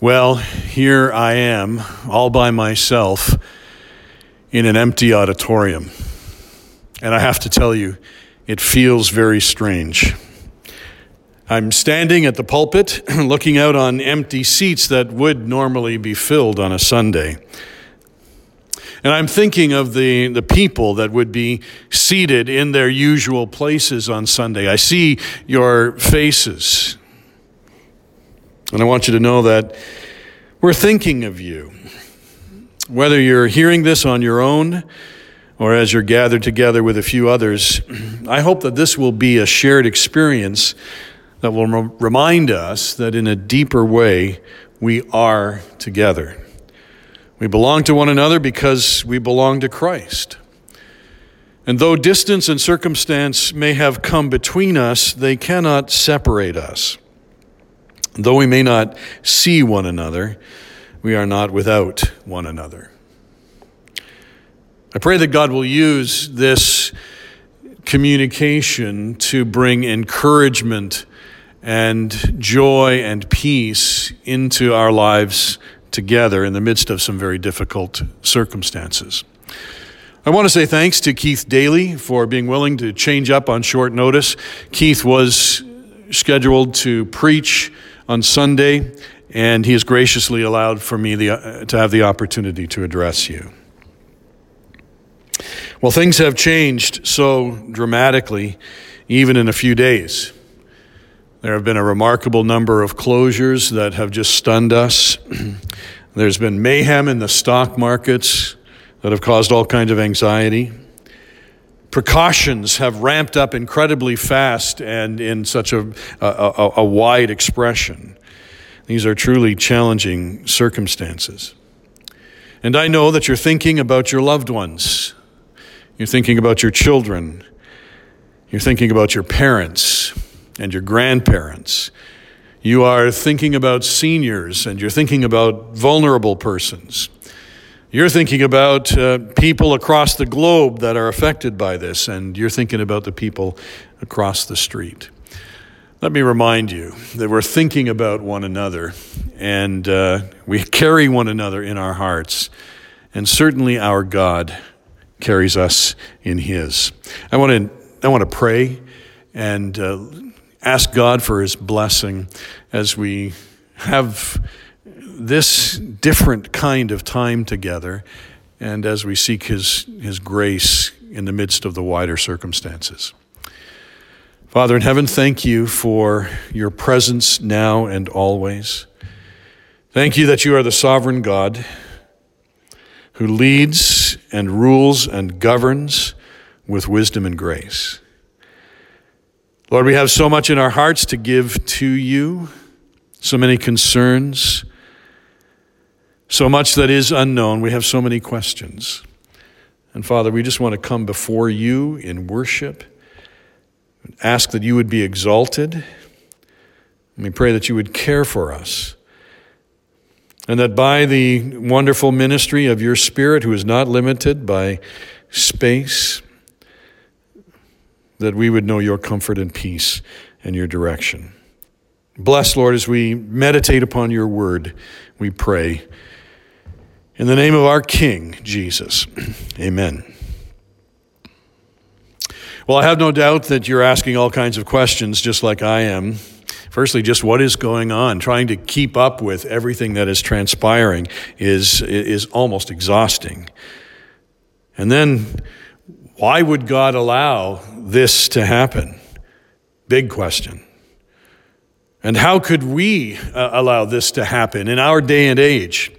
Well, here I am, all by myself, in an empty auditorium. And I have to tell you, it feels very strange. I'm standing at the pulpit, looking out on empty seats that would normally be filled on a Sunday. And I'm thinking of the, the people that would be seated in their usual places on Sunday. I see your faces. And I want you to know that we're thinking of you. Whether you're hearing this on your own or as you're gathered together with a few others, I hope that this will be a shared experience that will remind us that in a deeper way we are together. We belong to one another because we belong to Christ. And though distance and circumstance may have come between us, they cannot separate us. Though we may not see one another, we are not without one another. I pray that God will use this communication to bring encouragement and joy and peace into our lives together in the midst of some very difficult circumstances. I want to say thanks to Keith Daly for being willing to change up on short notice. Keith was scheduled to preach on Sunday, and he has graciously allowed for me the, uh, to have the opportunity to address you. Well, things have changed so dramatically, even in a few days. There have been a remarkable number of closures that have just stunned us. There's been mayhem in the stock markets that have caused all kinds of anxiety. Precautions have ramped up incredibly fast and in such a, a, a wide expression. These are truly challenging circumstances. And I know that you're thinking about your loved ones. You're thinking about your children. You're thinking about your parents and your grandparents. You are thinking about seniors and you're thinking about vulnerable persons. You're thinking about uh, people across the globe that are affected by this, and you're thinking about the people across the street. Let me remind you that we're thinking about one another, and uh, we carry one another in our hearts, and certainly our God carries us in His. I want to I want to pray and uh, ask God for his blessing as we have this different kind of time together and as we seek his, his grace in the midst of the wider circumstances. Father in heaven, thank you for your presence now and always. Thank you that you are the sovereign God who leads and rules and governs with wisdom and grace. Lord, we have so much in our hearts to give to you, so many concerns, so much that is unknown. We have so many questions. And Father, we just want to come before you in worship, ask that you would be exalted. And we pray that you would care for us. And that by the wonderful ministry of your Spirit, who is not limited by space, that we would know your comfort and peace and your direction. Bless, Lord, as we meditate upon your word, we pray. In the name of our King, Jesus. Amen. Well, I have no doubt that you're asking all kinds of questions, just like I am. Firstly, just what is going on? Trying to keep up with everything that is transpiring is, is almost exhausting. And then, why would God allow this to happen? Big question. And how could we uh, allow this to happen in our day and age?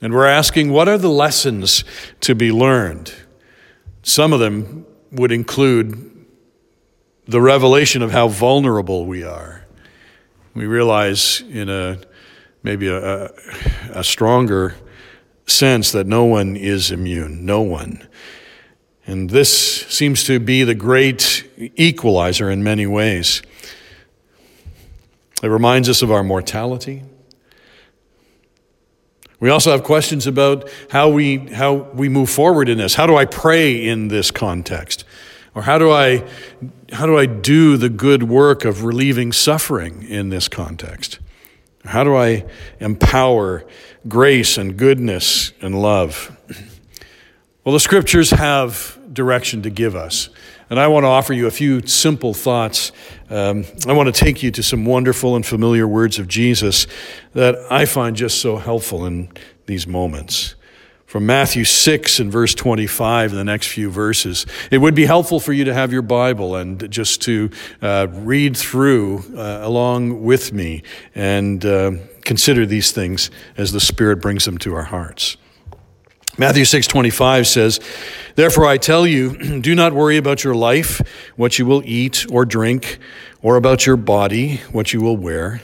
And we're asking, what are the lessons to be learned? Some of them would include the revelation of how vulnerable we are. We realize in a maybe a, a, a stronger sense that no one is immune, no one. And this seems to be the great equalizer in many ways. It reminds us of our mortality. We also have questions about how we, how we move forward in this. How do I pray in this context? Or how do I, how do I do the good work of relieving suffering in this context? How do I empower grace and goodness and love? Well, the scriptures have direction to give us. And I want to offer you a few simple thoughts. Um, I want to take you to some wonderful and familiar words of Jesus that I find just so helpful in these moments from Matthew 6 and verse 25, the next few verses. It would be helpful for you to have your Bible and just to uh, read through uh, along with me and uh, consider these things as the Spirit brings them to our hearts. Matthew 6:25 says, "Therefore I tell you, do not worry about your life, what you will eat or drink, or about your body, what you will wear.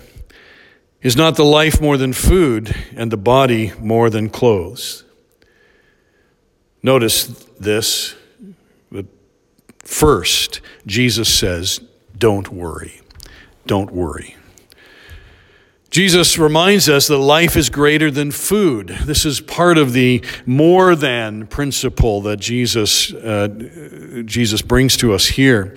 Is not the life more than food, and the body more than clothes?" Notice this. First, Jesus says, Don't worry. Don't worry. Jesus reminds us that life is greater than food. This is part of the more than principle that Jesus, uh, Jesus brings to us here.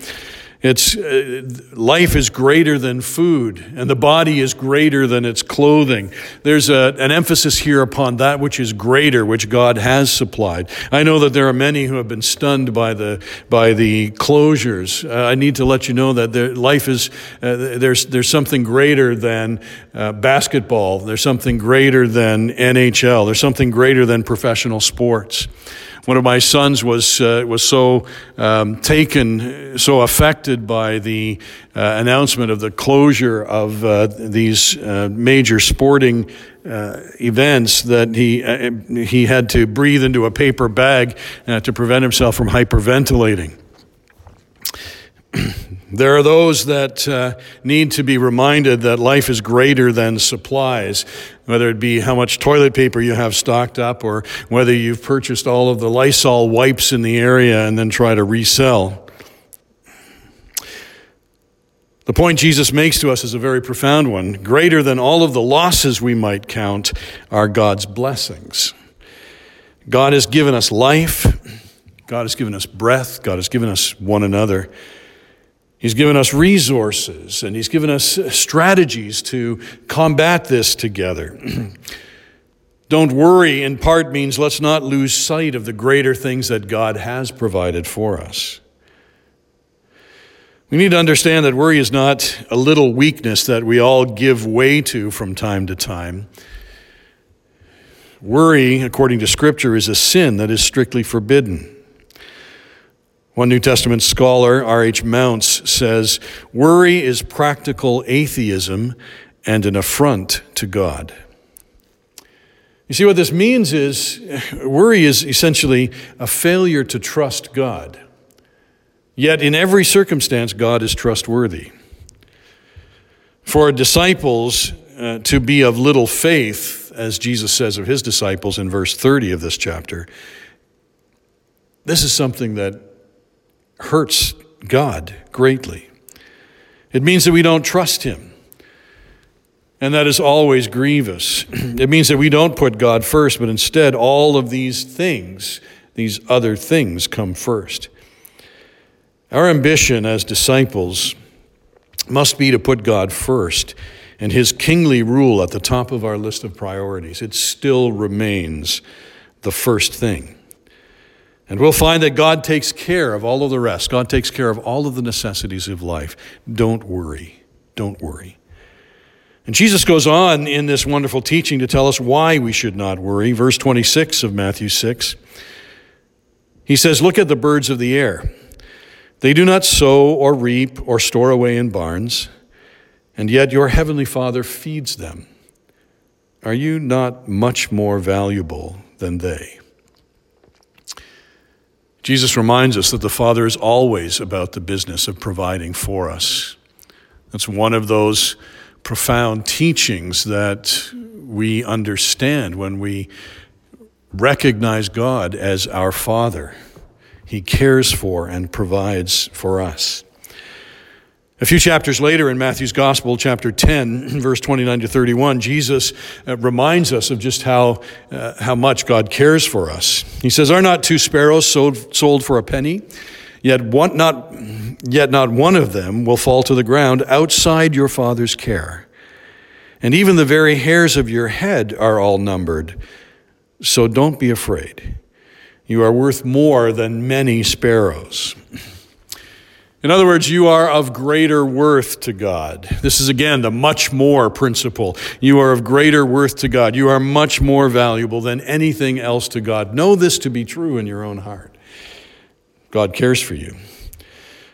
It's uh, life is greater than food, and the body is greater than its clothing. There's a, an emphasis here upon that which is greater, which God has supplied. I know that there are many who have been stunned by the by the closures. Uh, I need to let you know that there, life is uh, there's there's something greater than uh, basketball. There's something greater than NHL. There's something greater than professional sports. One of my sons was, uh, was so um, taken, so affected by the uh, announcement of the closure of uh, these uh, major sporting uh, events that he, uh, he had to breathe into a paper bag to prevent himself from hyperventilating. There are those that uh, need to be reminded that life is greater than supplies, whether it be how much toilet paper you have stocked up or whether you've purchased all of the Lysol wipes in the area and then try to resell. The point Jesus makes to us is a very profound one. Greater than all of the losses we might count are God's blessings. God has given us life, God has given us breath, God has given us one another. He's given us resources and He's given us strategies to combat this together. Don't worry, in part, means let's not lose sight of the greater things that God has provided for us. We need to understand that worry is not a little weakness that we all give way to from time to time. Worry, according to Scripture, is a sin that is strictly forbidden. One New Testament scholar, R.H. Mounce, says worry is practical atheism and an affront to God. You see, what this means is worry is essentially a failure to trust God. Yet, in every circumstance, God is trustworthy. For disciples uh, to be of little faith, as Jesus says of his disciples in verse 30 of this chapter, this is something that hurts God greatly. It means that we don't trust Him. And that is always grievous. It means that we don't put God first, but instead all of these things, these other things, come first. Our ambition as disciples must be to put God first and His kingly rule at the top of our list of priorities. It still remains the first thing. And we'll find that God takes care of all of the rest. God takes care of all of the necessities of life. Don't worry. Don't worry. And Jesus goes on in this wonderful teaching to tell us why we should not worry. Verse 26 of Matthew 6. He says, Look at the birds of the air. They do not sow or reap or store away in barns, and yet your heavenly Father feeds them. Are you not much more valuable than they? Jesus reminds us that the Father is always about the business of providing for us. That's one of those profound teachings that we understand when we recognize God as our Father. He cares for and provides for us. A few chapters later in Matthew's Gospel, chapter 10, verse 29 to 31, Jesus uh, reminds us of just how, uh, how much God cares for us. He says, Are not two sparrows sold, sold for a penny? Yet, one, not, yet not one of them will fall to the ground outside your Father's care. and even the very hairs of your head are all numbered. So don't be afraid. You are worth more than many sparrows. In other words, you are of greater worth to God. This is again the much more principle. You are of greater worth to God. You are much more valuable than anything else to God. Know this to be true in your own heart. God cares for you.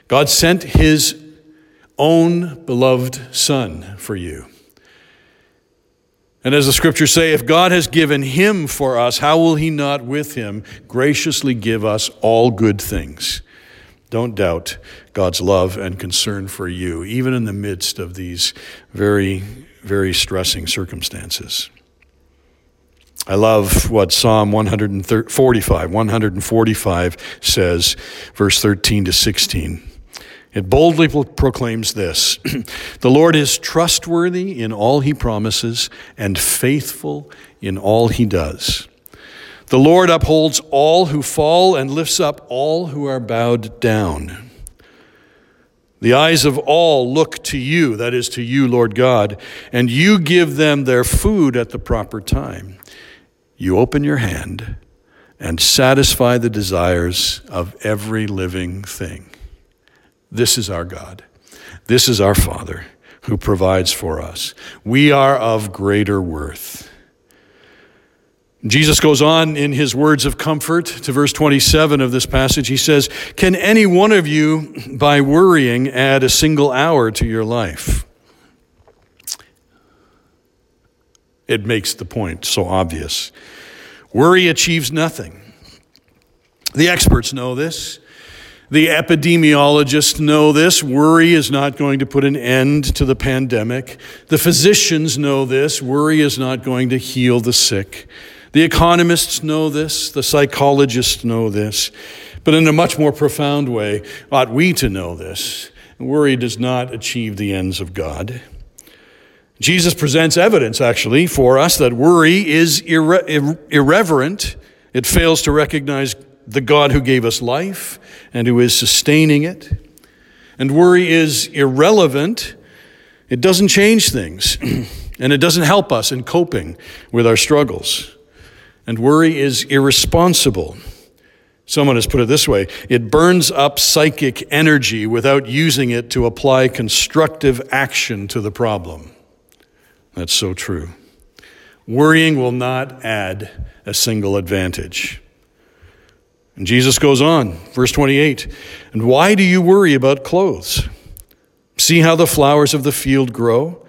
God sent his own beloved Son for you. And as the scriptures say, if God has given him for us, how will he not with him graciously give us all good things? Don't doubt God's love and concern for you, even in the midst of these very, very stressing circumstances. I love what Psalm 145, 145 says, verse 13 to 16. It boldly proclaims this The Lord is trustworthy in all he promises and faithful in all he does. The Lord upholds all who fall and lifts up all who are bowed down. The eyes of all look to you, that is, to you, Lord God, and you give them their food at the proper time. You open your hand and satisfy the desires of every living thing. This is our God. This is our Father who provides for us. We are of greater worth. Jesus goes on in his words of comfort to verse 27 of this passage. He says, Can any one of you, by worrying, add a single hour to your life? It makes the point so obvious. Worry achieves nothing. The experts know this. The epidemiologists know this. Worry is not going to put an end to the pandemic. The physicians know this. Worry is not going to heal the sick. The economists know this. The psychologists know this. But in a much more profound way, ought we to know this. Worry does not achieve the ends of God. Jesus presents evidence, actually, for us that worry is irre- irreverent. It fails to recognize the God who gave us life and who is sustaining it. And worry is irrelevant. It doesn't change things, and it doesn't help us in coping with our struggles. And worry is irresponsible. Someone has put it this way it burns up psychic energy without using it to apply constructive action to the problem. That's so true. Worrying will not add a single advantage. And Jesus goes on, verse 28 And why do you worry about clothes? See how the flowers of the field grow?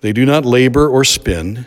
They do not labor or spin.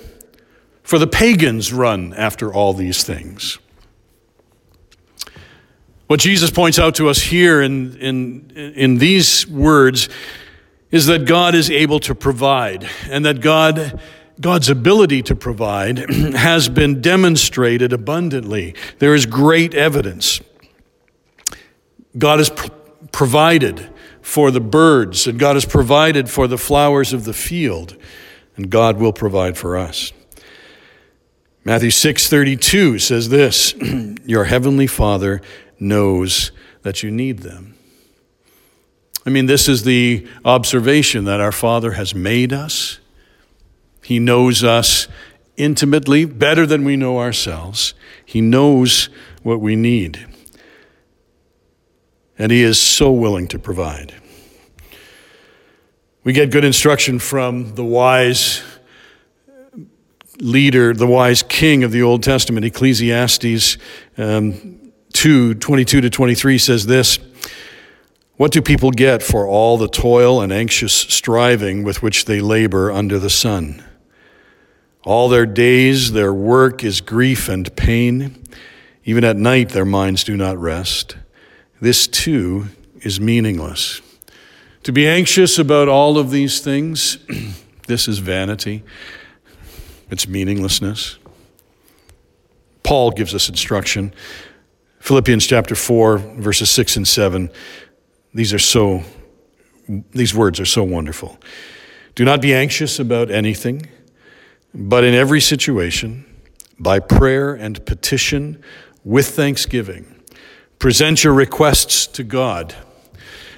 For the pagans run after all these things. What Jesus points out to us here in, in, in these words is that God is able to provide, and that God, God's ability to provide has been demonstrated abundantly. There is great evidence. God has provided for the birds, and God has provided for the flowers of the field, and God will provide for us. Matthew 6:32 says this, "Your heavenly Father knows that you need them." I mean, this is the observation that our Father has made us. He knows us intimately, better than we know ourselves. He knows what we need and He is so willing to provide. We get good instruction from the wise leader, the wise king of the Old Testament, Ecclesiastes um, 2 22 to 23 says this What do people get for all the toil and anxious striving with which they labor under the sun? All their days, their work is grief and pain. Even at night, their minds do not rest this too is meaningless. To be anxious about all of these things, this is vanity. Its meaninglessness. Paul gives us instruction. Philippians chapter 4, verses 6 and 7. These are so, these words are so wonderful. Do not be anxious about anything, but in every situation, by prayer and petition, with thanksgiving, present your requests to God.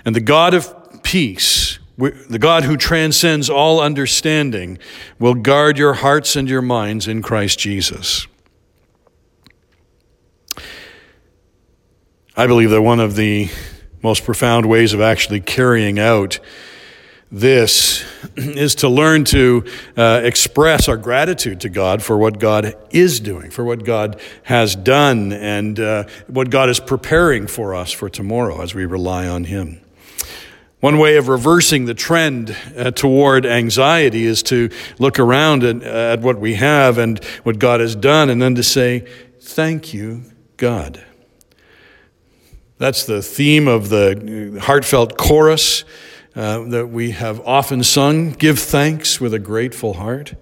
And the God of peace, the God who transcends all understanding, will guard your hearts and your minds in Christ Jesus. I believe that one of the most profound ways of actually carrying out this is to learn to uh, express our gratitude to God for what God is doing, for what God has done, and uh, what God is preparing for us for tomorrow as we rely on Him. One way of reversing the trend uh, toward anxiety is to look around at, at what we have and what God has done, and then to say, Thank you, God. That's the theme of the heartfelt chorus uh, that we have often sung Give thanks with a grateful heart.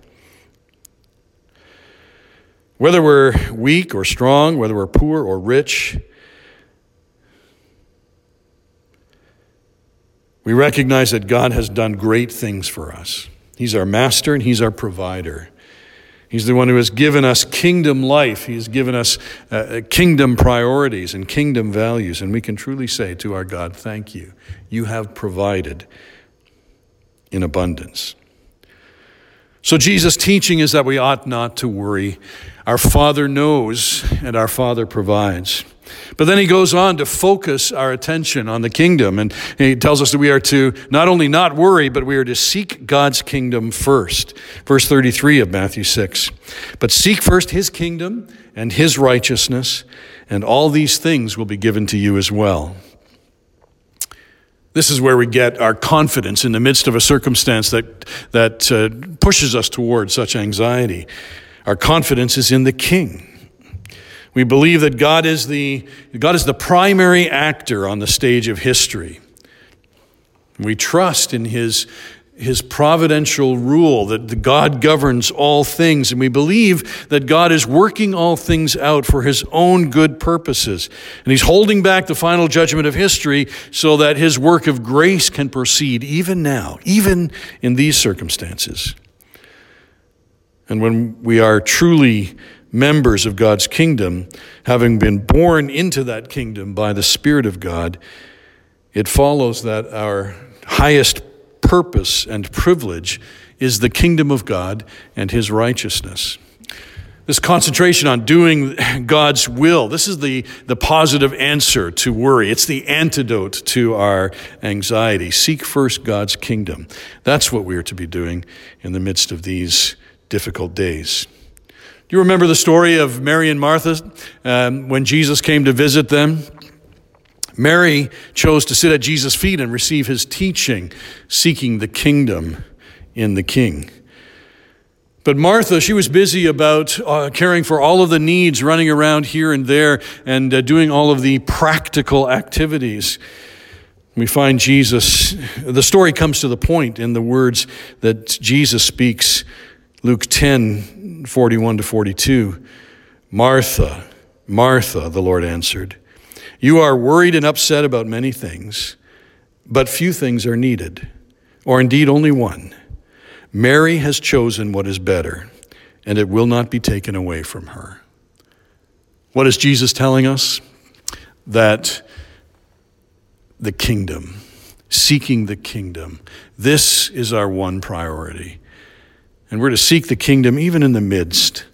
Whether we're weak or strong, whether we're poor or rich, we recognize that God has done great things for us. He's our master and He's our provider. He's the one who has given us kingdom life. He has given us uh, uh, kingdom priorities and kingdom values. And we can truly say to our God, Thank you. You have provided in abundance. So, Jesus' teaching is that we ought not to worry. Our Father knows and our Father provides. But then he goes on to focus our attention on the kingdom. And he tells us that we are to not only not worry, but we are to seek God's kingdom first. Verse 33 of Matthew 6. But seek first his kingdom and his righteousness, and all these things will be given to you as well. This is where we get our confidence in the midst of a circumstance that, that uh, pushes us towards such anxiety. Our confidence is in the King. We believe that God is the, God is the primary actor on the stage of history. We trust in his, his providential rule that God governs all things, and we believe that God is working all things out for his own good purposes. And he's holding back the final judgment of history so that his work of grace can proceed even now, even in these circumstances. And when we are truly members of God's kingdom, having been born into that kingdom by the Spirit of God, it follows that our highest purpose and privilege is the kingdom of God and his righteousness. This concentration on doing God's will, this is the, the positive answer to worry. It's the antidote to our anxiety. Seek first God's kingdom. That's what we are to be doing in the midst of these difficult days. You remember the story of Mary and Martha um, when Jesus came to visit them? Mary chose to sit at Jesus' feet and receive his teaching, seeking the kingdom in the king. But Martha, she was busy about uh, caring for all of the needs, running around here and there, and uh, doing all of the practical activities. We find Jesus, the story comes to the point in the words that Jesus speaks, Luke 10 41 to 42. Martha, Martha, the Lord answered, You are worried and upset about many things, but few things are needed, or indeed only one. Mary has chosen what is better, and it will not be taken away from her. What is Jesus telling us? That the kingdom, seeking the kingdom, this is our one priority. And we're to seek the kingdom even in the midst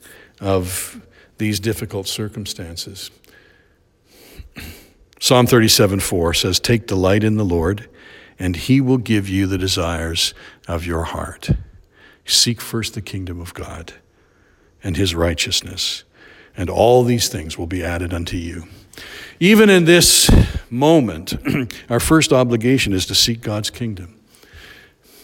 of these difficult circumstances. Psalm 37 4 says, Take delight in the Lord, and he will give you the desires of your heart. Seek first the kingdom of God and his righteousness, and all these things will be added unto you. Even in this moment, our first obligation is to seek God's kingdom.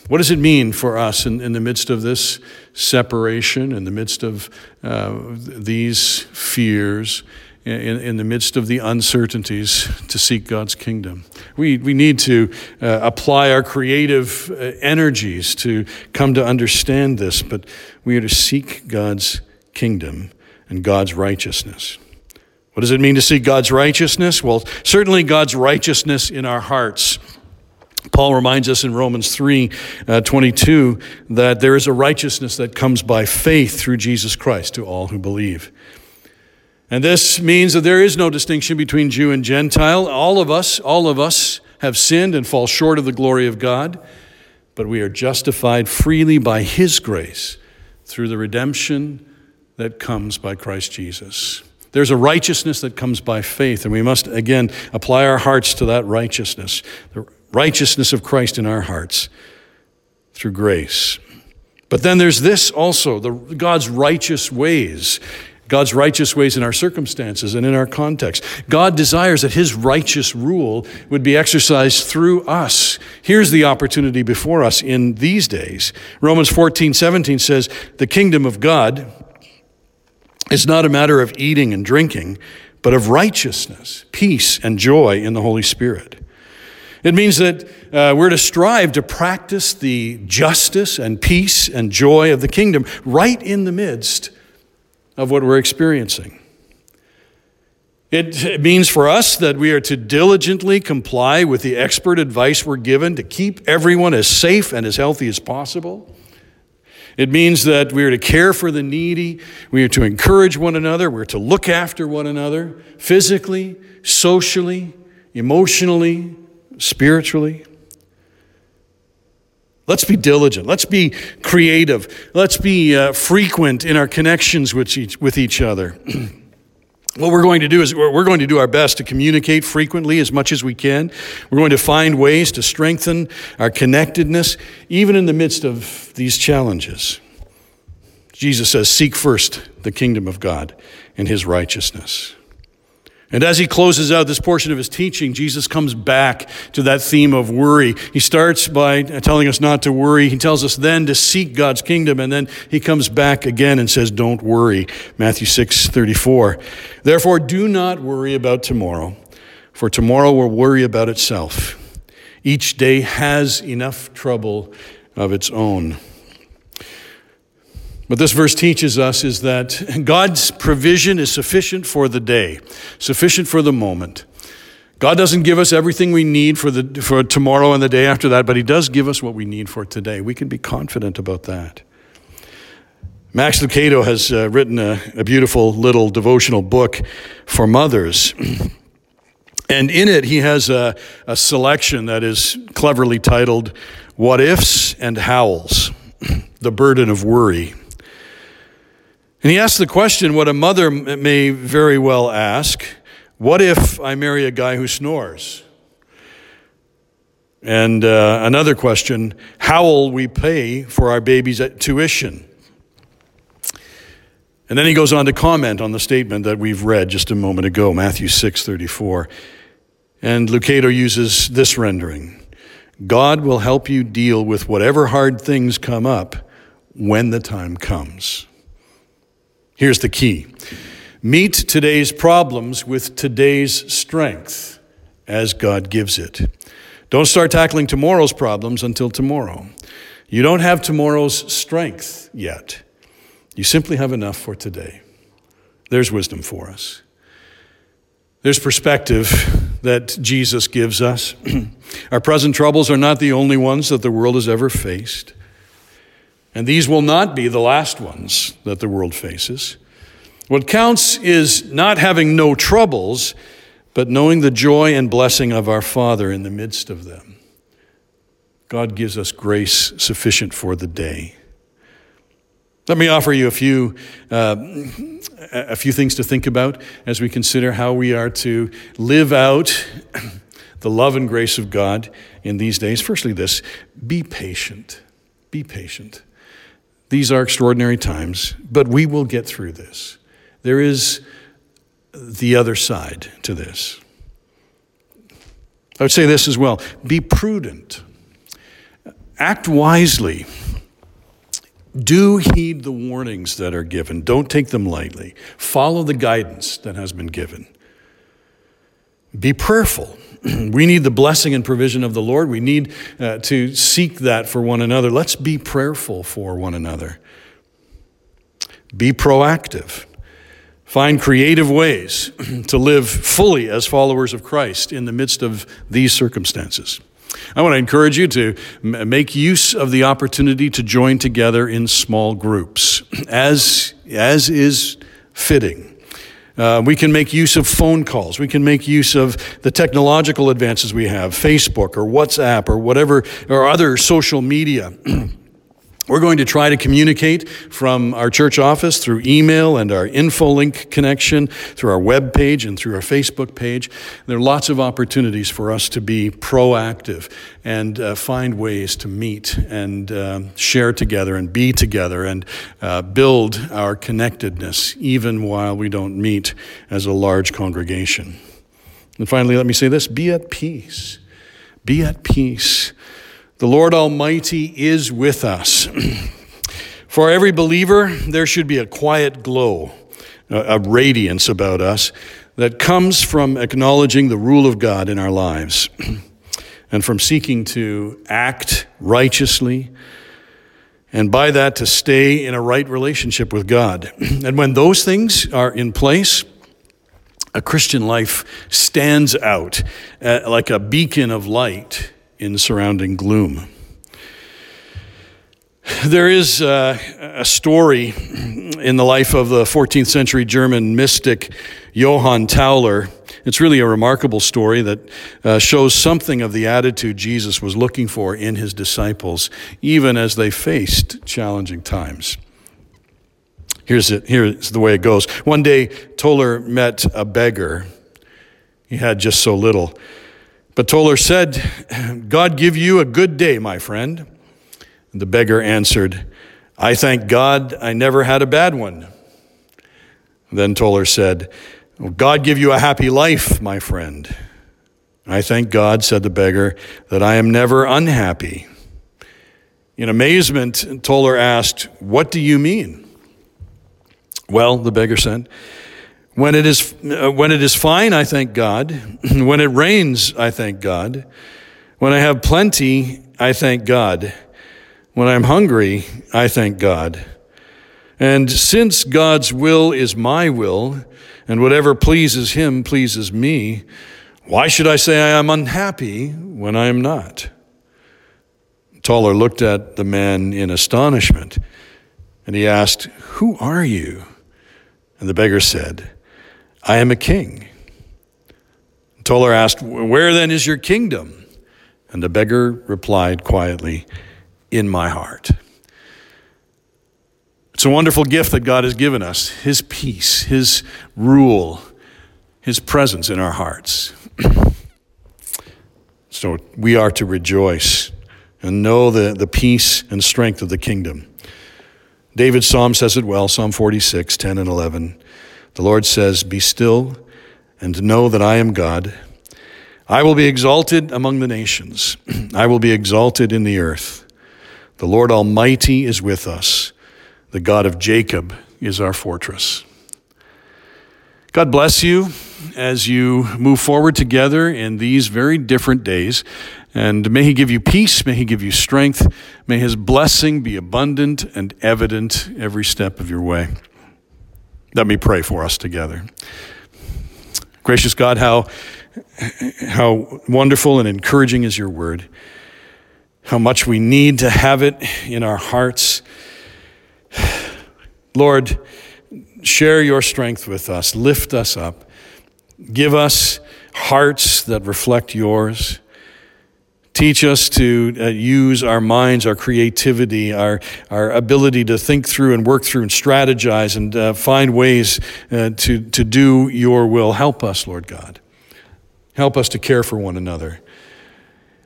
What does it mean for us in, in the midst of this separation, in the midst of uh, these fears? in, in, the midst of the uncertainties to seek God's kingdom. We, we need to uh, apply our creative uh, energies to come to understand this, but we are to seek God's kingdom and God's righteousness. What does it mean to seek God's righteousness? Well, certainly God's righteousness in our hearts. Paul reminds us in Romans 3 uh, 22 that there is a righteousness that comes by faith through Jesus Christ to all who believe. And this means that there is no distinction between Jew and Gentile. All of us, all of us have sinned and fall short of the glory of God, but we are justified freely by His grace through the redemption that comes by Christ Jesus. There's a righteousness that comes by faith, and we must again apply our hearts to that righteousness, righteousness of Christ in our hearts through grace. But then there's this also, the God's righteous ways. God's righteous ways in our circumstances and in our context. God desires that His righteous rule would be exercised through us. Here's the opportunity before us in these days. Romans 14, 17 says, The kingdom of God is not a matter of eating and drinking, but of righteousness, peace, and joy in the Holy Spirit. It means that uh, we're to strive to practice the justice and peace and joy of the kingdom right in the midst of what we're experiencing. It means for us that we are to diligently comply with the expert advice we're given to keep everyone as safe and as healthy as possible. It means that we are to care for the needy, we are to encourage one another, we're to look after one another physically, socially, emotionally, spiritually. Let's be diligent. Let's be creative. Let's be uh, frequent in our connections with each, with each other. what we're going to do is we're going to do our best to communicate frequently as much as we can. We're going to find ways to strengthen our connectedness, even in the midst of these challenges. Jesus says, Seek first the kingdom of God and his righteousness. And as he closes out this portion of his teaching, Jesus comes back to that theme of worry. He starts by telling us not to worry. He tells us then to seek God's kingdom. And then he comes back again and says, Don't worry. Matthew 6 34. Therefore, do not worry about tomorrow, for tomorrow will worry about itself. Each day has enough trouble of its own. What this verse teaches us is that God's provision is sufficient for the day, sufficient for the moment. God doesn't give us everything we need for, the, for tomorrow and the day after that, but He does give us what we need for today. We can be confident about that. Max Lucado has uh, written a, a beautiful little devotional book for mothers. And in it, he has a, a selection that is cleverly titled What Ifs and Howls The Burden of Worry. And he asks the question what a mother may very well ask what if I marry a guy who snores? And uh, another question how will we pay for our baby's tuition? And then he goes on to comment on the statement that we've read just a moment ago, Matthew 6 34. And Lucado uses this rendering God will help you deal with whatever hard things come up when the time comes. Here's the key meet today's problems with today's strength as God gives it. Don't start tackling tomorrow's problems until tomorrow. You don't have tomorrow's strength yet. You simply have enough for today. There's wisdom for us. There's perspective that Jesus gives us. Our present troubles are not the only ones that the world has ever faced. And these will not be the last ones that the world faces. What counts is not having no troubles, but knowing the joy and blessing of our Father in the midst of them. God gives us grace sufficient for the day. Let me offer you a few, uh, a few things to think about as we consider how we are to live out the love and grace of God in these days. Firstly, this be patient. Be patient. These are extraordinary times, but we will get through this. There is the other side to this. I would say this as well be prudent, act wisely Do heed the warnings that are given. Don't take them lightly. Follow the guidance that has been given. Be prayerful. we need the blessing and provision of the Lord. We need uh, to seek that for one another. Let's be prayerful for one another. Be proactive. Find creative ways to live fully as followers of Christ in the midst of these circumstances. I want to encourage you to make use of the opportunity to join together in small groups, as, as is fitting. Uh, we can make use of phone calls. We can make use of the technological advances we have, Facebook or WhatsApp or whatever, or other social media. We're going to try to communicate from our church office through email and our InfoLink connection, through our web page and through our Facebook page. There are lots of opportunities for us to be proactive and uh, find ways to meet and uh, share together and be together and uh, build our connectedness even while we don't meet as a large congregation. And finally, let me say this be at peace. Be at peace. The Lord Almighty is with us. For every believer, there should be a quiet glow, a radiance about us that comes from acknowledging the rule of God in our lives and from seeking to act righteously and by that to stay in a right relationship with God. And when those things are in place, a Christian life stands out uh, like a beacon of light in surrounding gloom. There is uh, a story in the life of the 14th century German mystic Johann Tauler. It's really a remarkable story that uh, shows something of the attitude Jesus was looking for in his disciples, even as they faced challenging times. Here's, it, here's the way it goes. One day, Tauler met a beggar. He had just so little. But Tauler said, God give you a good day, my friend. And the beggar answered, I thank God I never had a bad one. Then Tauler said, God give you a happy life, my friend. I thank God, said the beggar, that I am never unhappy. In amazement, Tauler asked, What do you mean? Well, the beggar said, when it is, uh, when it is fine, I thank God. when it rains, I thank God. When I have plenty, I thank God. When I'm hungry, I thank God. And since God's will is my will, and whatever pleases Him pleases me, why should I say I am unhappy when I am not? Tauler looked at the man in astonishment, and he asked, Who are you? And the beggar said, I am a king. Tauler asked, Where then is your kingdom? And the beggar replied quietly, In my heart. It's a wonderful gift that God has given us His peace, His rule, His presence in our hearts. so we are to rejoice and know the, the peace and strength of the kingdom. David's psalm says it well Psalm 46, 10 and 11. The Lord says, Be still and know that I am God. I will be exalted among the nations, I will be exalted in the earth. The Lord Almighty is with us, the God of Jacob is our fortress. God bless you as you move forward together in these very different days. And may He give you peace, may He give you strength, may His blessing be abundant and evident every step of your way. Let me pray for us together. Gracious God, how, how wonderful and encouraging is your word. How much we need to have it in our hearts. Lord, share your strength with us. Lift us up. Give us hearts that reflect yours. Teach us to uh, use our minds, our creativity, our, our ability to think through and work through and strategize and uh, find ways uh, to, to do your will. Help us, Lord God. Help us to care for one another.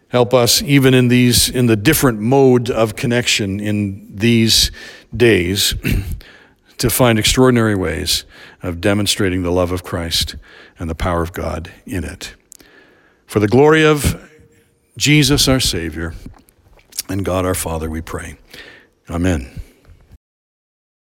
Help us, even in these, in the different mode of connection in these days, to find extraordinary ways of demonstrating the love of Christ and the power of God in it. For the glory of Jesus, our Savior, and God our Father, we pray. Amen.